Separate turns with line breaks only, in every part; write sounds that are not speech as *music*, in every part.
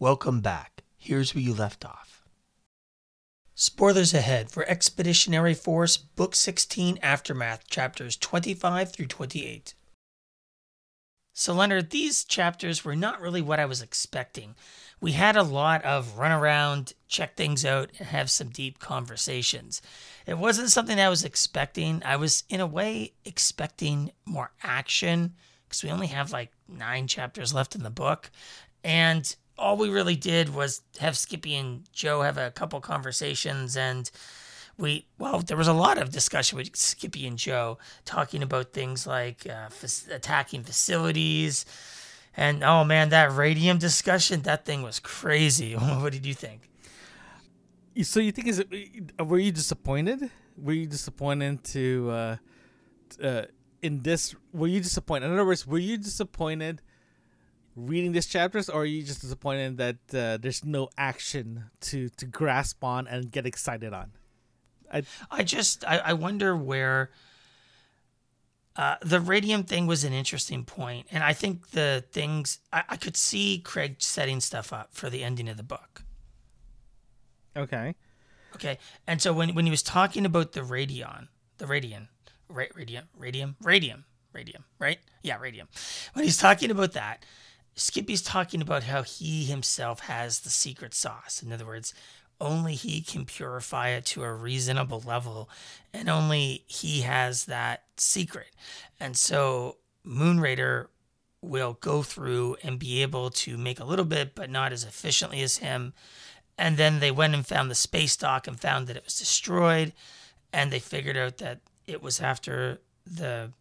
Welcome back. Here's where you left off. Spoilers ahead for Expeditionary Force Book 16 Aftermath, chapters 25 through 28. So, Leonard, these chapters were not really what I was expecting. We had a lot of run around, check things out, and have some deep conversations. It wasn't something I was expecting. I was, in a way, expecting more action because we only have like nine chapters left in the book. And all we really did was have Skippy and Joe have a couple conversations and we well there was a lot of discussion with skippy and joe talking about things like uh, f- attacking facilities and oh man that radium discussion that thing was crazy. *laughs* What did you think?
So you think is it were you disappointed? Were you disappointed to uh, uh in this were you disappointed in other words were you disappointed reading these chapters, or are you just disappointed that uh, there's no action to to grasp on and get excited on?
I I just I, I wonder where. Uh, the radium thing was an interesting point, and I think the things I, I could see Craig setting stuff up for the ending of the book.
Okay.
Okay, and so when when he was talking about the radion, the radian, ra- radium, radium, radium, radium, right? Yeah, radium. When he's talking about that, Skippy's talking about how he himself has the secret sauce. In other words, only he can purify it to a reasonable level, and only he has that secret. And so Moonrader will go through and be able to make a little bit, but not as efficiently as him. And then they went and found the space dock and found that it was destroyed, and they figured out that it was after the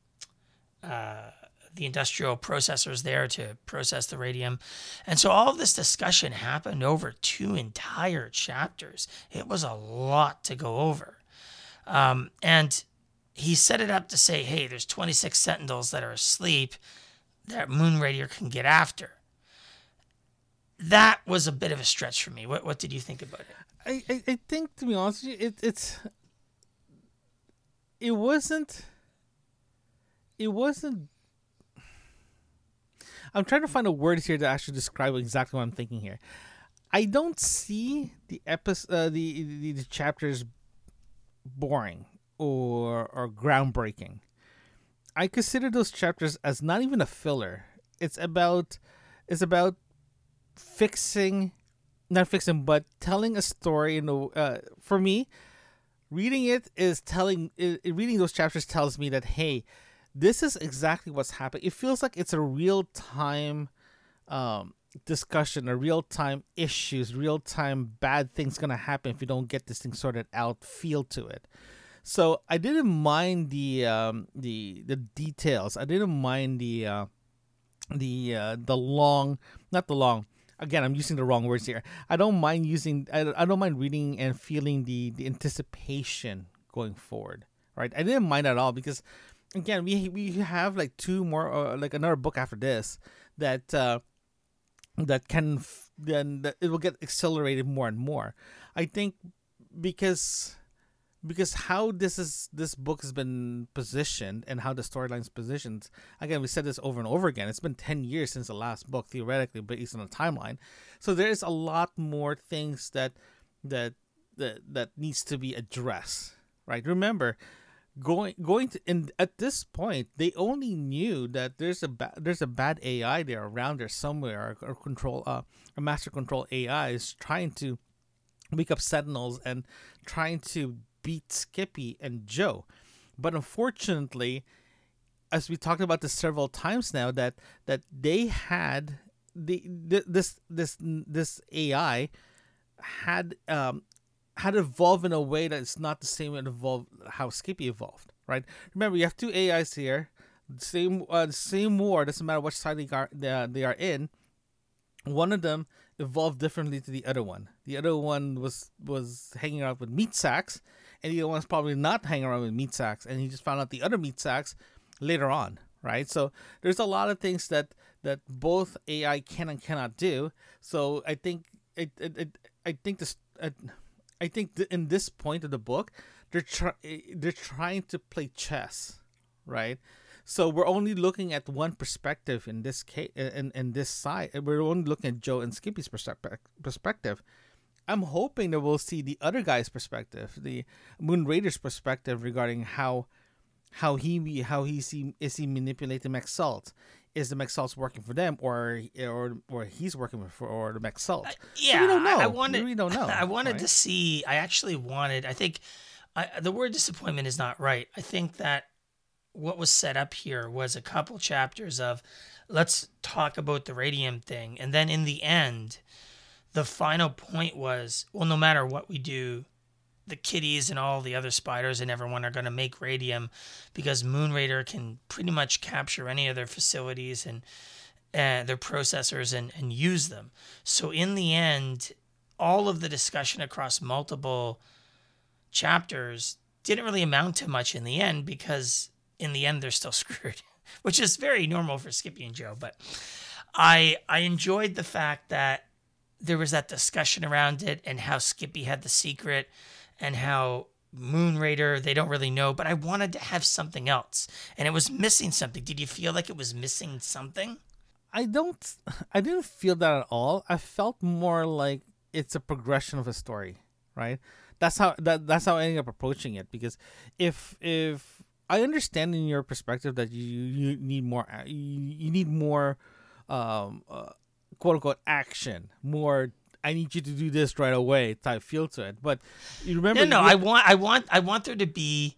uh, the industrial processors there to process the radium. And so all this discussion happened over two entire chapters. It was a lot to go over. Um, and he set it up to say, hey, there's 26 Sentinels that are asleep that Moonrader can get after. That was a bit of a stretch for me. What what did you think about it?
I, I, I think to be honest with you, it, it's it wasn't it wasn't I'm trying to find a word here to actually describe exactly what I'm thinking here. I don't see the episode, uh, the, the the chapters boring or or groundbreaking. I consider those chapters as not even a filler. It's about it's about fixing, not fixing, but telling a story. In a, uh, for me, reading it is telling. It, reading those chapters tells me that hey, this is exactly what's happening. It feels like it's a real time um, discussion, a real time issues, real time bad things gonna happen if you don't get this thing sorted out. Feel to it. So I didn't mind the um, the the details. I didn't mind the uh, the uh, the long, not the long. Again, I'm using the wrong words here. I don't mind using. I, I don't mind reading and feeling the the anticipation going forward. Right, I didn't mind at all because again we we have like two more uh, like another book after this that uh that can then it will get accelerated more and more. I think because because how this is this book has been positioned and how the storyline's positioned again we said this over and over again it's been 10 years since the last book theoretically based on the timeline. So there's a lot more things that that that that needs to be addressed right? Remember going going to and at this point they only knew that there's a ba- there's a bad AI there around there somewhere or, control uh a master control AI is trying to wake up sentinels and trying to beat Skippy and Joe. But unfortunately, as we talked about this several times now that that they had the this this this AI had um had evolved in a way that it's not the same it evolved how Skippy evolved, right? Remember, you have two AIs here, same uh, same war. Doesn't matter which side they are they, they are in. One of them evolved differently to the other one. The other one was was hanging out with meat sacks, and the other one's probably not hanging around with meat sacks. And he just found out the other meat sacks later on, right? So there's a lot of things that that both AI can and cannot do. So I think it, it, it I think this. Uh, I think th- in this point of the book, they're try- they're trying to play chess, right? So we're only looking at one perspective in this case, in, in this side. We're only looking at Joe and Skippy's perspective. I'm hoping that we'll see the other guy's perspective, the Moon Raider's perspective regarding how how he how he see is he manipulating Maxalt. Is the Maxalt's working for them, or or or he's working for or the Maxalt? Uh,
yeah,
so we don't know.
I, I wanted,
we don't know. *laughs*
I wanted
right?
to see. I actually wanted. I think I, the word disappointment is not right. I think that what was set up here was a couple chapters of let's talk about the radium thing and then in the end the final point was well no matter what we do the kitties and all the other spiders and everyone are going to make radium because moon raider can pretty much capture any of their facilities and uh, their processors and, and use them so in the end all of the discussion across multiple chapters didn't really amount to much in the end because in the end they're still *laughs* screwed, which is very normal for Skippy and Joe. But I I enjoyed the fact that there was that discussion around it and how Skippy had the secret and how Moon Raider they don't really know, but I wanted to have something else and it was missing something. Did you feel like it was missing something?
I don't I didn't feel that at all. I felt more like it's a progression of a story, right? That's how that that's how I ended up approaching it because if if I understand in your perspective that you you need more you, need more um uh, quote unquote action more I need you to do this right away type feel to it but you remember
no no I want I want I want there to be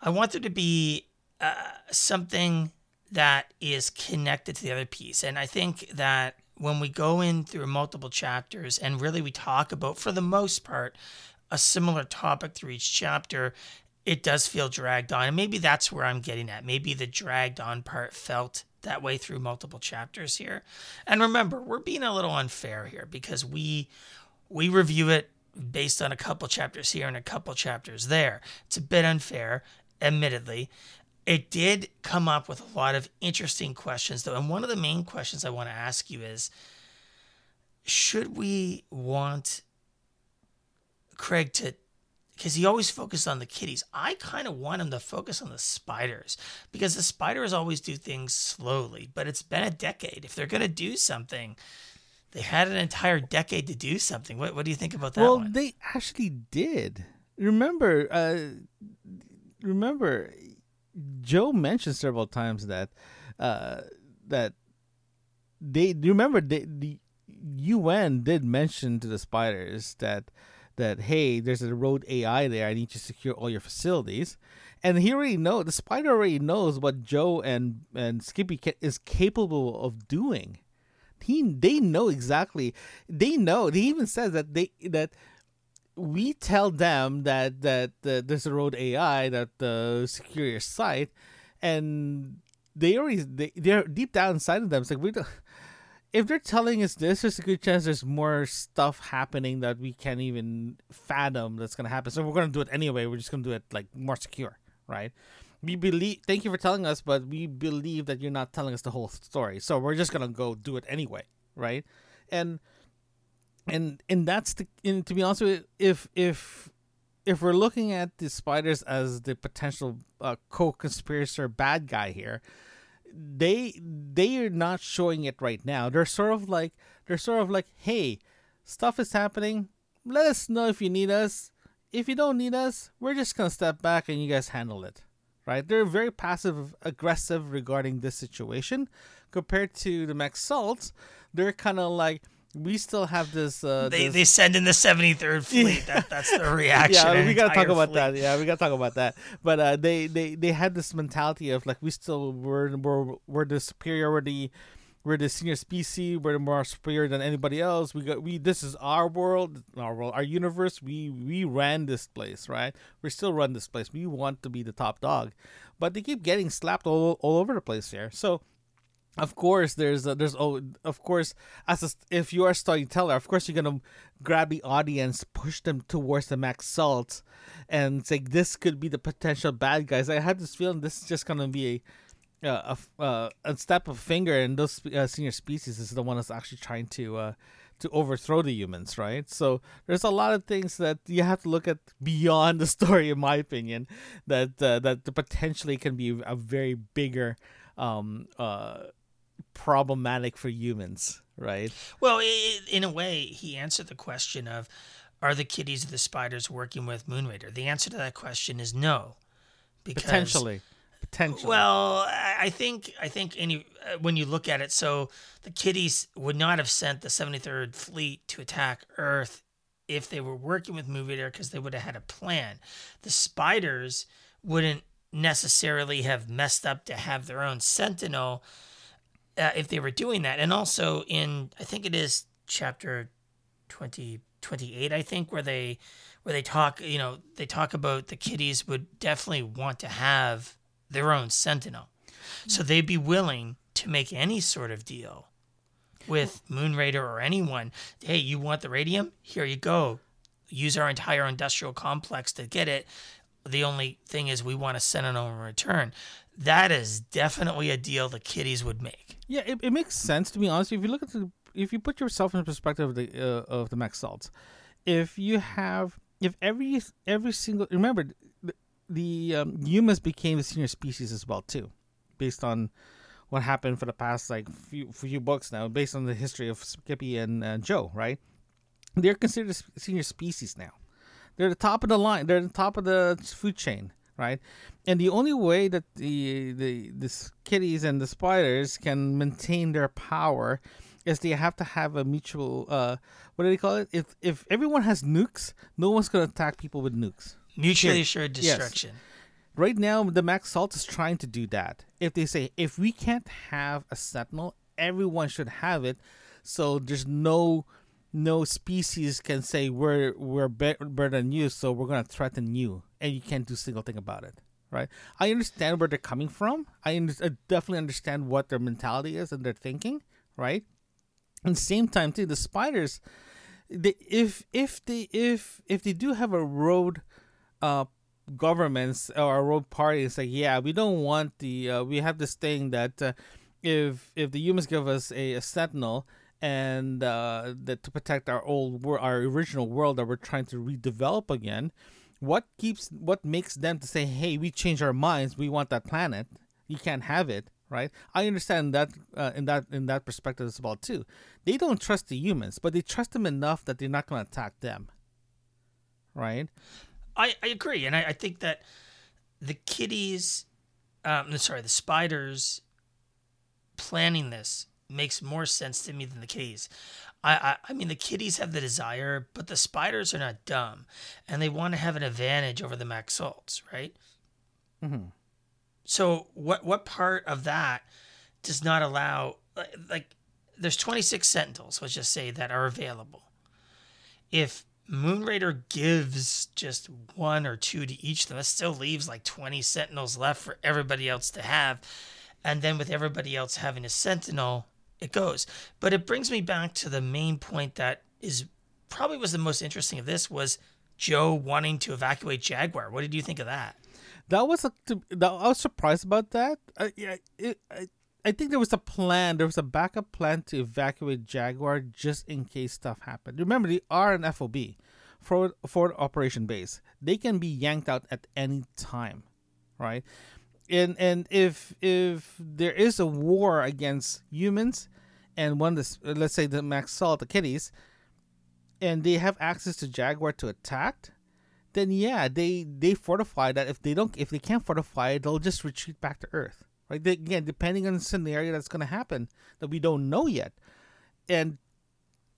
I want there to be uh, something that is connected to the other piece and I think that when we go in through multiple chapters and really we talk about for the most part a similar topic through each chapter it does feel dragged on. And maybe that's where I'm getting at. Maybe the dragged on part felt that way through multiple chapters here. And remember, we're being a little unfair here because we we review it based on a couple chapters here and a couple chapters there. It's a bit unfair, admittedly. It did come up with a lot of interesting questions though. And one of the main questions I want to ask you is should we want Craig to because he always focused on the kitties. I kind of want him to focus on the spiders because the spiders always do things slowly, but it's been a decade. If they're going to do something, they had an entire decade to do something. What, what do you think about that?
Well,
one?
they actually did. Remember, uh, remember, Joe mentioned several times that uh, that they remember they, the UN did mention to the spiders that that hey, there's a road AI there. I need to secure all your facilities, and he already know the spider already knows what Joe and and Skippy ca- is capable of doing. He they know exactly. They know. He even says that they that we tell them that that uh, there's a road AI that uh, secure your site, and they already they they're deep down inside of them. It's like we don't if they're telling us this, there's a good chance there's more stuff happening that we can't even fathom that's gonna happen. So we're gonna do it anyway. We're just gonna do it like more secure, right? We believe. Thank you for telling us, but we believe that you're not telling us the whole story. So we're just gonna go do it anyway, right? And and and that's the. And to be honest with you, if if if we're looking at the spiders as the potential uh, co-conspirator bad guy here, they they are not showing it right now. They're sort of like they're sort of like, hey, stuff is happening. Let us know if you need us. If you don't need us, we're just gonna step back and you guys handle it. Right? They're very passive aggressive regarding this situation compared to the Maxalts. They're kind of like we still have this. Uh,
they
this...
they send in the seventy third fleet. that, *laughs* that's the reaction.
yeah, we gotta talk about
fleet.
that. Yeah, we gotta talk about that. But uh, they they they had this mentality of like we still we're we're, we're the superior, we're the we're the senior species, we're more superior than anybody else. We got we this is our world, our world, our universe. We we ran this place, right? We still run this place. We want to be the top dog, but they keep getting slapped all all over the place here. So of course there's a, there's oh of course as a, if you are a storyteller of course you're gonna grab the audience push them towards the Maxalt and say this could be the potential bad guys i had this feeling this is just gonna be a a, a, a step of finger and those uh, senior species is the one that's actually trying to uh to overthrow the humans, right? So there's a lot of things that you have to look at beyond the *laughs* story, in my opinion, that uh, that potentially can be a very bigger um, uh, problematic for humans, right?
Well, it, in a way, he answered the question of, are the kitties or the spiders working with Moonrader? The answer to that question is no,
because potentially. Potentially.
Well, I think I think any uh, when you look at it, so the kitties would not have sent the 73rd Fleet to attack Earth if they were working with Moonrader because they would have had a plan. The spiders wouldn't necessarily have messed up to have their own Sentinel uh, if they were doing that. And also in I think it is chapter 20 28 I think where they where they talk, you know, they talk about the kitties would definitely want to have their own Sentinel. So they'd be willing to make any sort of deal with Moonrader or anyone. Hey, you want the radium? Here you go. Use our entire industrial complex to get it. The only thing is, we want a Sentinel in return. That is definitely a deal the kiddies would make.
Yeah, it, it makes sense to be honest. If you look at the, if you put yourself in the perspective of the uh, of the Mech Salts, if you have if every every single remember the um, humans became the senior species as well too, based on what happened for the past like few few books now, based on the history of Skippy and uh, Joe. Right, they're considered a senior species now. They're the top of the line. They're the top of the food chain, right? And the only way that the the the kitties and the spiders can maintain their power is they have to have a mutual. Uh, what do they call it? If if everyone has nukes, no one's gonna attack people with nukes.
Mutually assured destruction. Yes.
Right now, the Max Salt is trying to do that. If they say if we can't have a Sentinel, everyone should have it, so there's no no species can say we're we're better than you, so we're gonna threaten you, and you can't do single thing about it. Right? I understand where they're coming from. I, I definitely understand what their mentality is and their thinking. Right? And same time too, the spiders, they, if if they if if they do have a road uh, governments or a road parties like, yeah, we don't want the. Uh, we have this thing that uh, if if the humans give us a, a sentinel and uh, that to protect our old world our original world that we're trying to redevelop again, what keeps what makes them to say, hey, we change our minds, we want that planet, you can't have it right? I understand that uh, in that in that perspective as well too. They don't trust the humans, but they trust them enough that they're not going to attack them, right?
I, I agree, and I, I think that the kitties, um, sorry, the spiders planning this makes more sense to me than the kitties. I, I, I mean, the kitties have the desire, but the spiders are not dumb, and they want to have an advantage over the Salts, right? Mm-hmm. So, what what part of that does not allow like there's 26 Sentinels, let's just say, that are available. If Moonrader gives just one or two to each of them. It still leaves like 20 Sentinels left for everybody else to have. And then with everybody else having a Sentinel, it goes. But it brings me back to the main point that is probably was the most interesting of this was Joe wanting to evacuate Jaguar. What did you think of that?
That was a, that, I was surprised about that. Uh, yeah, it, I, I think there was a plan. There was a backup plan to evacuate Jaguar just in case stuff happened. Remember, they are an FOB, forward forward operation base. They can be yanked out at any time, right? And and if if there is a war against humans, and one this uh, let's say the Mech Salt, the kitties, and they have access to Jaguar to attack, then yeah, they they fortify that. If they don't, if they can't fortify, they'll just retreat back to Earth Right? they, again, depending on the scenario that's going to happen that we don't know yet, and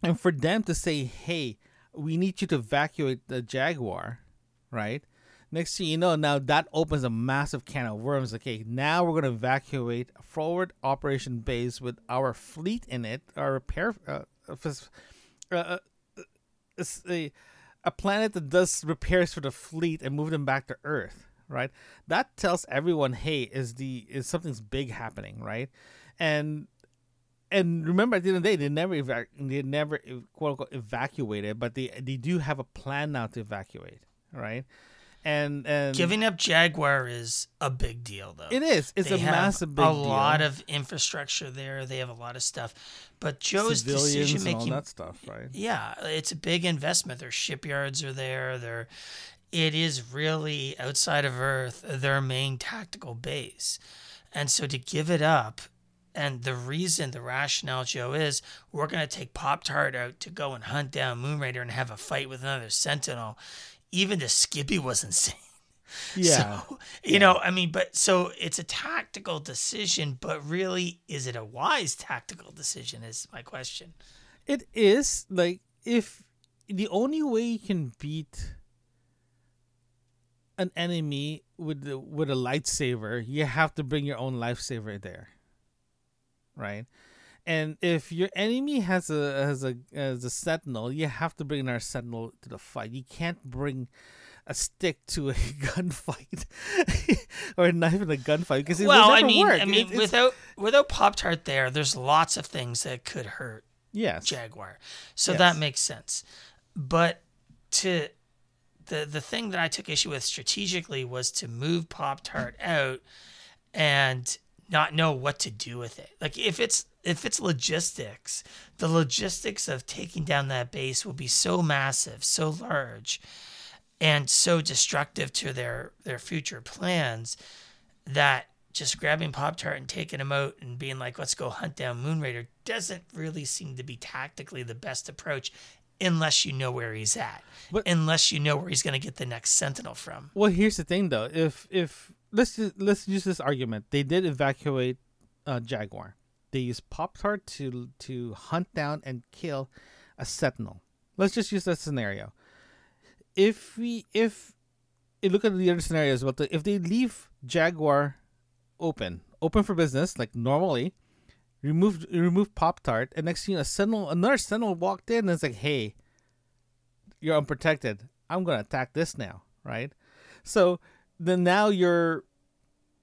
and for them to say, "Hey, we need you to evacuate the Jaguar," right? Next thing you know, now that opens a massive can of worms. Okay, now we're going to evacuate a forward operation base with our fleet in it, our repair, uh, uh, uh, uh a, a planet that does repairs for the fleet and move them back to Earth right? That tells everyone, hey, is the is something's big happening, right? And and remember, at the end of the day, they never they never quote unquote evacuated, but they they do have a plan now to evacuate, right? And and
Giving up Jaguar is a big deal, though.
it is. It's
they
a massive big
a
deal.
lot of infrastructure there. They have a lot of stuff, but Joe's decision making
that stuff, right?
yeah, it's a big investment. Their shipyards are there. They're, it is really outside of Earth their main tactical base, and so to give it up, and the reason, the rationale, Joe is we're gonna take Pop Tart out to go and hunt down Moon Raider and have a fight with another Sentinel. Even the Skippy was insane. *laughs*
Yeah.
So, you know, I mean, but so it's a tactical decision, but really, is it a wise tactical decision? Is my question.
It is like if the only way you can beat an enemy with the, with a lightsaber, you have to bring your own lifesaver there, right? And if your enemy has a has a has a sentinel, you have to bring another sentinel to the fight. You can't bring a stick to a *laughs* gunfight *laughs* or a knife in a gunfight because it
well,
will
I
never
mean,
work.
I mean,
It-
without without Pop Tart there, there's lots of things that could hurt
yes,
Jaguar, so
Yes.
that makes sense. But to the the thing that I took issue with strategically was to move Pop Tart out and not know what to do with it. Like if it's if it's logistics, the logistics of taking down that base will be so massive, so large, and so destructive to their their future plans that just grabbing Pop Tart and taking him out and being like, let's go hunt down Moon Raider doesn't really seem to be tactically the best approach unless you know where he's at.
But-
unless you know where he's going to get the next Sentinel from.
Well, here's the thing, though. If if let's ju- let's use this argument, they did evacuate uh, Jaguar. They use Pop Tart to to hunt down and kill a Sentinel. Let's just use that scenario. If we if you look at the other scenarios, but if they leave Jaguar open, open for business like normally, remove remove Pop Tart, and next thing you know, a Sentinel, another Sentinel walked in and it's like, hey, you're unprotected. I'm gonna attack this now, right? So then now you're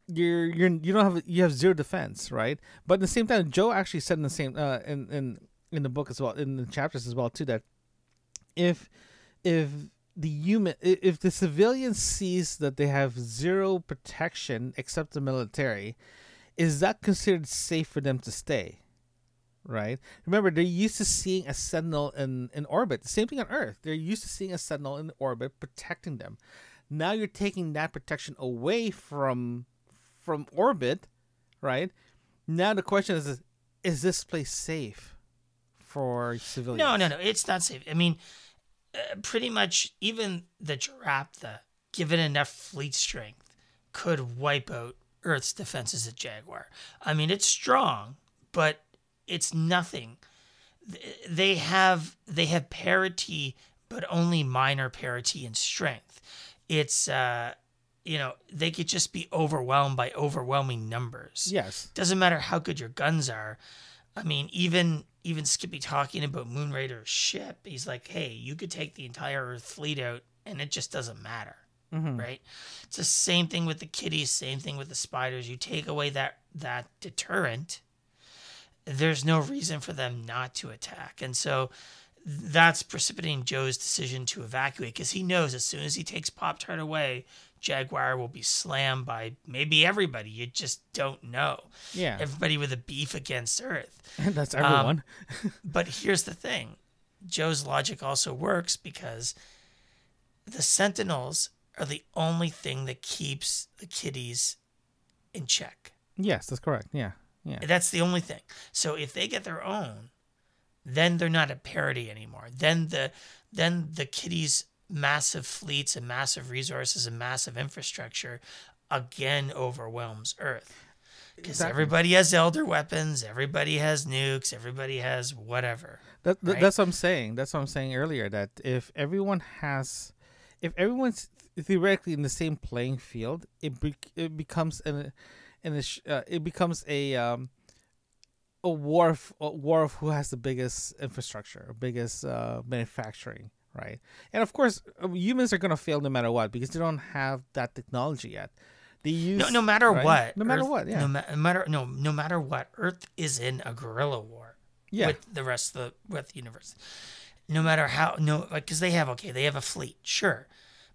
you're you're you don't have you have zero defense, right? But at the same time, Joe actually said in the same uh in in in the book as well in the chapters as well too that if if the human if the civilian sees that they have zero protection except the military, is that considered safe for them to stay? Right. Remember, they're used to seeing a sentinel in, in orbit. Same thing on Earth. They're used to seeing a sentinel in orbit protecting them. Now you're taking that protection away from from orbit, right? Now the question is: Is this place safe for civilians?
No, no, no. It's not safe. I mean, uh, pretty much even the Jeraptha, given enough fleet strength, could wipe out Earth's defenses at Jaguar. I mean, it's strong, but it's nothing. They have they have parity, but only minor parity in strength. It's uh, you know, they could just be overwhelmed by overwhelming numbers
Yes.
doesn't matter how good your guns are. I mean, even even Skippy talking about Moon Raider's ship, he's like, "Hey, you could take the entire Earth fleet out, and it just doesn't matter."
Mhm.
Right? It's the same thing with the kitties, same thing with the spiders. You take away that that deterrent, there's no reason for them not to attack, and so that's precipitating Joe's decision to evacuate because he knows as soon as he takes Pop Tart away, Jaguar will be slammed by maybe everybody. You just don't know.
Yeah.
Everybody with a beef against Earth. *laughs*
That's
Um,
everyone. *laughs*
But here's the thing Joe's logic also works because the Sentinels are the only thing that keeps the kitties in check.
yes, that's correct. Yeah. Yeah.
That's the only thing. So if they get their own, then they're not a parody anymore. Then the then the kitties' massive fleets and massive resources and massive infrastructure again overwhelms Earth. Because
Exactly.
everybody has elder weapons, everybody has nukes, everybody has whatever.
That, that-
right?
That's what I'm saying. That's what I'm saying earlier. That if everyone has, if everyone's theoretically in the same playing field, it be, it becomes an, an uh, it becomes a um, a war of a war of who has the biggest infrastructure, biggest uh, manufacturing, right? And of course, uh, humans are gonna fail no matter what because they don't have that technology yet. They use
No, no matter
right?
what.
no matter
Earth-
what, yeah,
No ma- matter no, no matter what. Earth is in a guerrilla war.
yeah,
with the rest of the with the universe. No matter how no like because they have okay they have a fleet sure,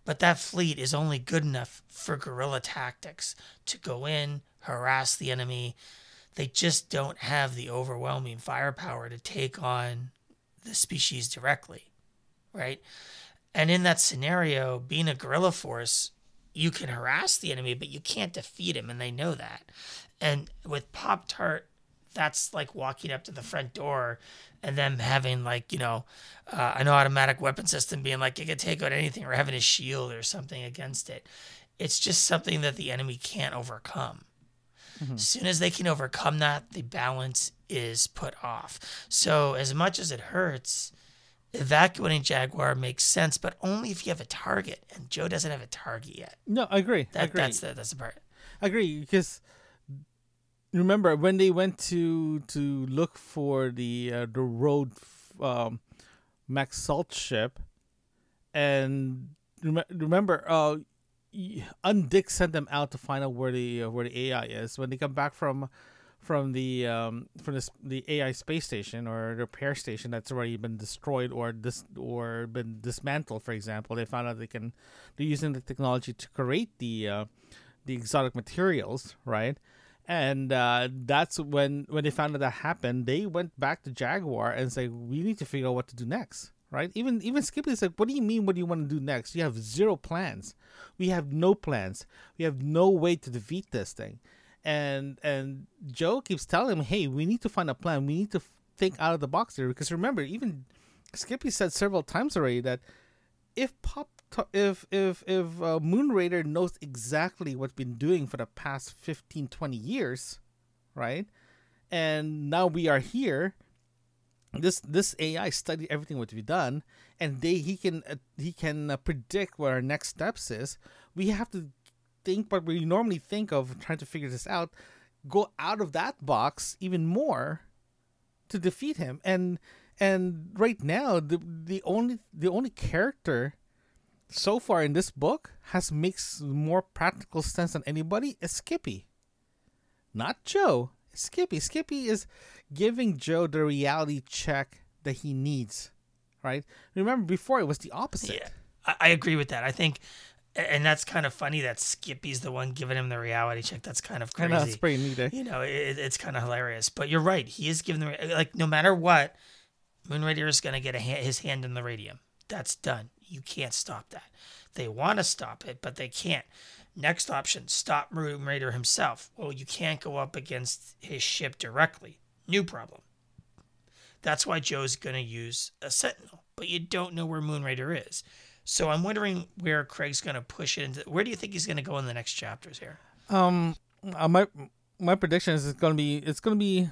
But that fleet is only good enough for guerrilla tactics to go in, harass the enemy. They just don't have the overwhelming firepower to take on the species directly, right? And in that scenario, being a guerrilla force, you can harass the enemy, but you can't defeat him, and they know that. And with Pop Tart, that's like walking up to the front door and them having like you know uh, an automatic weapon system being like it can take out anything or having a shield or something against it it's just something that the enemy can't overcome as soon as they can overcome that the balance is put off so as much as it hurts evacuating jaguar makes sense but only if you have a target and joe doesn't have a target yet
No, I agree. I agree.
that's the that's the part
I agree because remember when they went to to look for the uh, the road um, Max Salt ship, and rem- remember, uh, Undick sent them out to find out where the uh, where the AI is. When they come back from from the um, from this, the AI space station or repair station that's already been destroyed or dis- or been dismantled, for example, they found out they can they're using the technology to create the uh, the exotic materials, right? And uh, that's when when they found out that happened, they went back to Jaguar and said, "We need to figure out what to do next." Right? Even even Skippy said, "What do you mean? What do you want to do next? You have zero plans. We have no plans. We have no way to defeat this thing." And and Joe keeps telling him, "Hey, we need to find a plan. We need to think out of the box here." Because remember, even Skippy said several times already that if Pop if if if uh, Moon Raider knows exactly what's been doing for the past 15 20 years, right? And now we are here. This this AI studied everything what we've done, and they he can uh, he can uh, predict what our next steps is. We have to think what we normally think of trying to figure this out. Go out of that box even more to defeat him, and and right now the the only the only character so far in this book has makes more practical sense than anybody is Skippy. Not Joe. Skippy. Skippy is giving Joe the reality check that he needs. Right? Remember before it was the opposite.
Yeah, I, I agree with that. I think, and that's kind of funny that Skippy's the one giving him the reality check. That's kind of
I
crazy.
know it's pretty neat. eh?
you know, it, it's kind of hilarious. But you're right. He is giving the like no matter what, Moon Raider is going to get a ha- his hand in the radium. That's done. You can't stop that. They want to stop it, but they can't. Next option: stop Moon Raider himself. Well, you can't go up against his ship directly. New problem. That's why Joe's going to use a Sentinel, but you don't know where Moon Raider is. So I'm wondering where Craig's going to push it into. Where do you think he's going to go in the next chapters here?
Um, uh, my my prediction is it's gonna be it's gonna be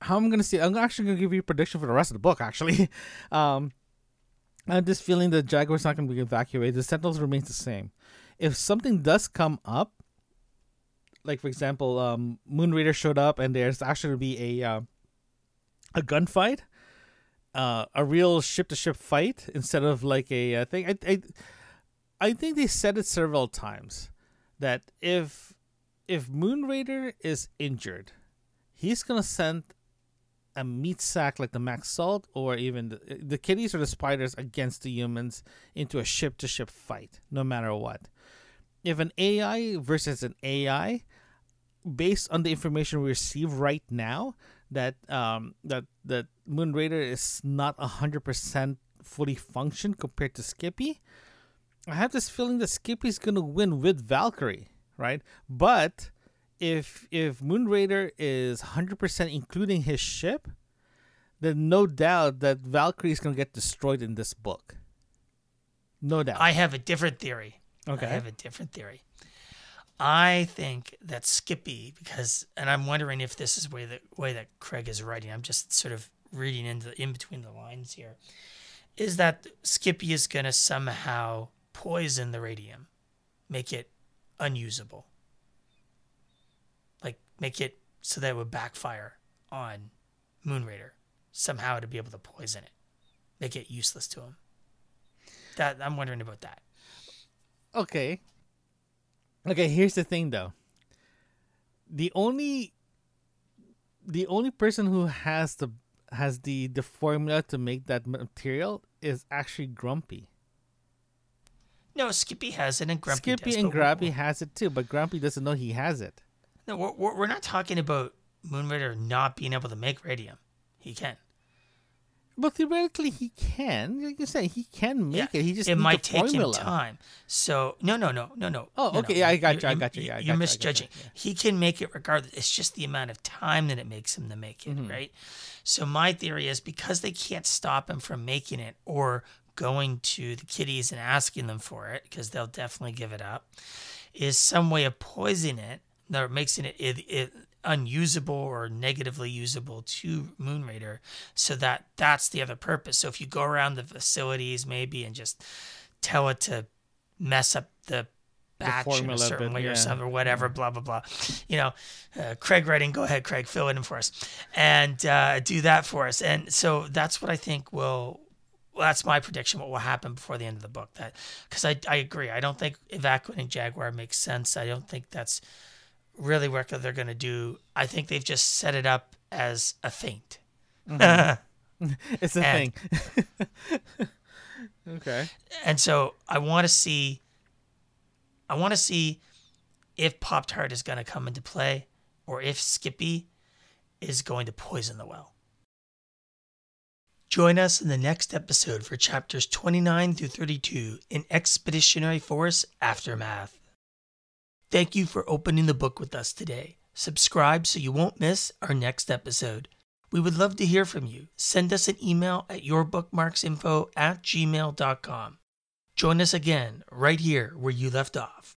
how I'm gonna see. I'm actually gonna give you a prediction for the rest of the book. Actually, *laughs* um, I have this feeling that Jaguar's not gonna be evacuated. The Sentinels remains the same. If something does come up, like for example, um, Moon Raider showed up and there's actually gonna be a uh, a gunfight, uh, a real ship to ship fight instead of like a uh, thing. I, I I think they said it several times that if if Moon Raider is injured, he's gonna send a meat sack like the Max Salt or even the, the kitties or the spiders against the humans into a ship to ship fight, no matter what. If an AI versus an AI, based on the information we receive right now, that um that that Moon Raider is not hundred percent fully functioned compared to Skippy, I have this feeling that Skippy's gonna win with Valkyrie, right? But if if Moon Raider is hundred percent including his ship, then no doubt that Valkyrie is gonna get destroyed in this book. No doubt.
I have a different theory.
Okay.
I have a different theory. I think that Skippy, because, and I'm wondering if this is way the way that Craig is writing. I'm just sort of reading into in between the lines here. Is that Skippy is gonna somehow poison the radium, make it unusable, like make it so that it would backfire on Moon Raider somehow to be able to poison it, make it useless to him. That I'm wondering about that.
Okay. Okay, here's the thing though. The only the only person who has the has the the formula to make that material is actually Grumpy.
No, Skippy has it, and Grumpy
Skippy
does.
and Grumpy has it too, but Grumpy doesn't know he has it.
No, we're, we're not talking about Moonrader not being able to make radium. He can.
But theoretically, he can. Like you say, he can make
Yeah,
it. He just
it might
the
take
formula.
him time. So no, no, no, no, no.
Oh,
no,
okay,
no.
yeah, I got you, I got you, yeah, I
You're
got you, I got
misjudging.
you, yeah.
He can make it regardless. It's just the amount of time that it makes him to make it,
Mm-hmm.
right? So my theory is because they can't stop him from making it or going to the kiddies and asking them for it, because they'll definitely give it up, is some way of poisoning it that makes it, it, it unusable or negatively usable to Moonrader so that that's the other purpose. So if you go around the facilities maybe and just tell it to mess up the batch in a certain
bit,
way
yeah.
or something or whatever, blah blah blah. You know, uh, Craig Redding, go ahead, Craig, fill it in for us and uh, do that for us. And so that's what I think will. Well, that's my prediction. What will happen before the end of the book? That because I, I agree. I don't think evacuating Jaguar makes sense. I don't think that's really work that they're going to do. I think they've just set it up as a feint. Mm-hmm. *laughs*
It's a
And-
thing. *laughs* okay.
And so I want to see I want to see if Pop Tart is going to come into play or if Skippy is going to poison the well. Join us in the next episode for chapters 29 through 32 in Expeditionary Force Aftermath. Thank you for opening the book with us today. Subscribe so you won't miss our next episode. We would love to hear from you. Send us an email at yourbookmarksinfo at gmail.com. Join us again right here where you left off.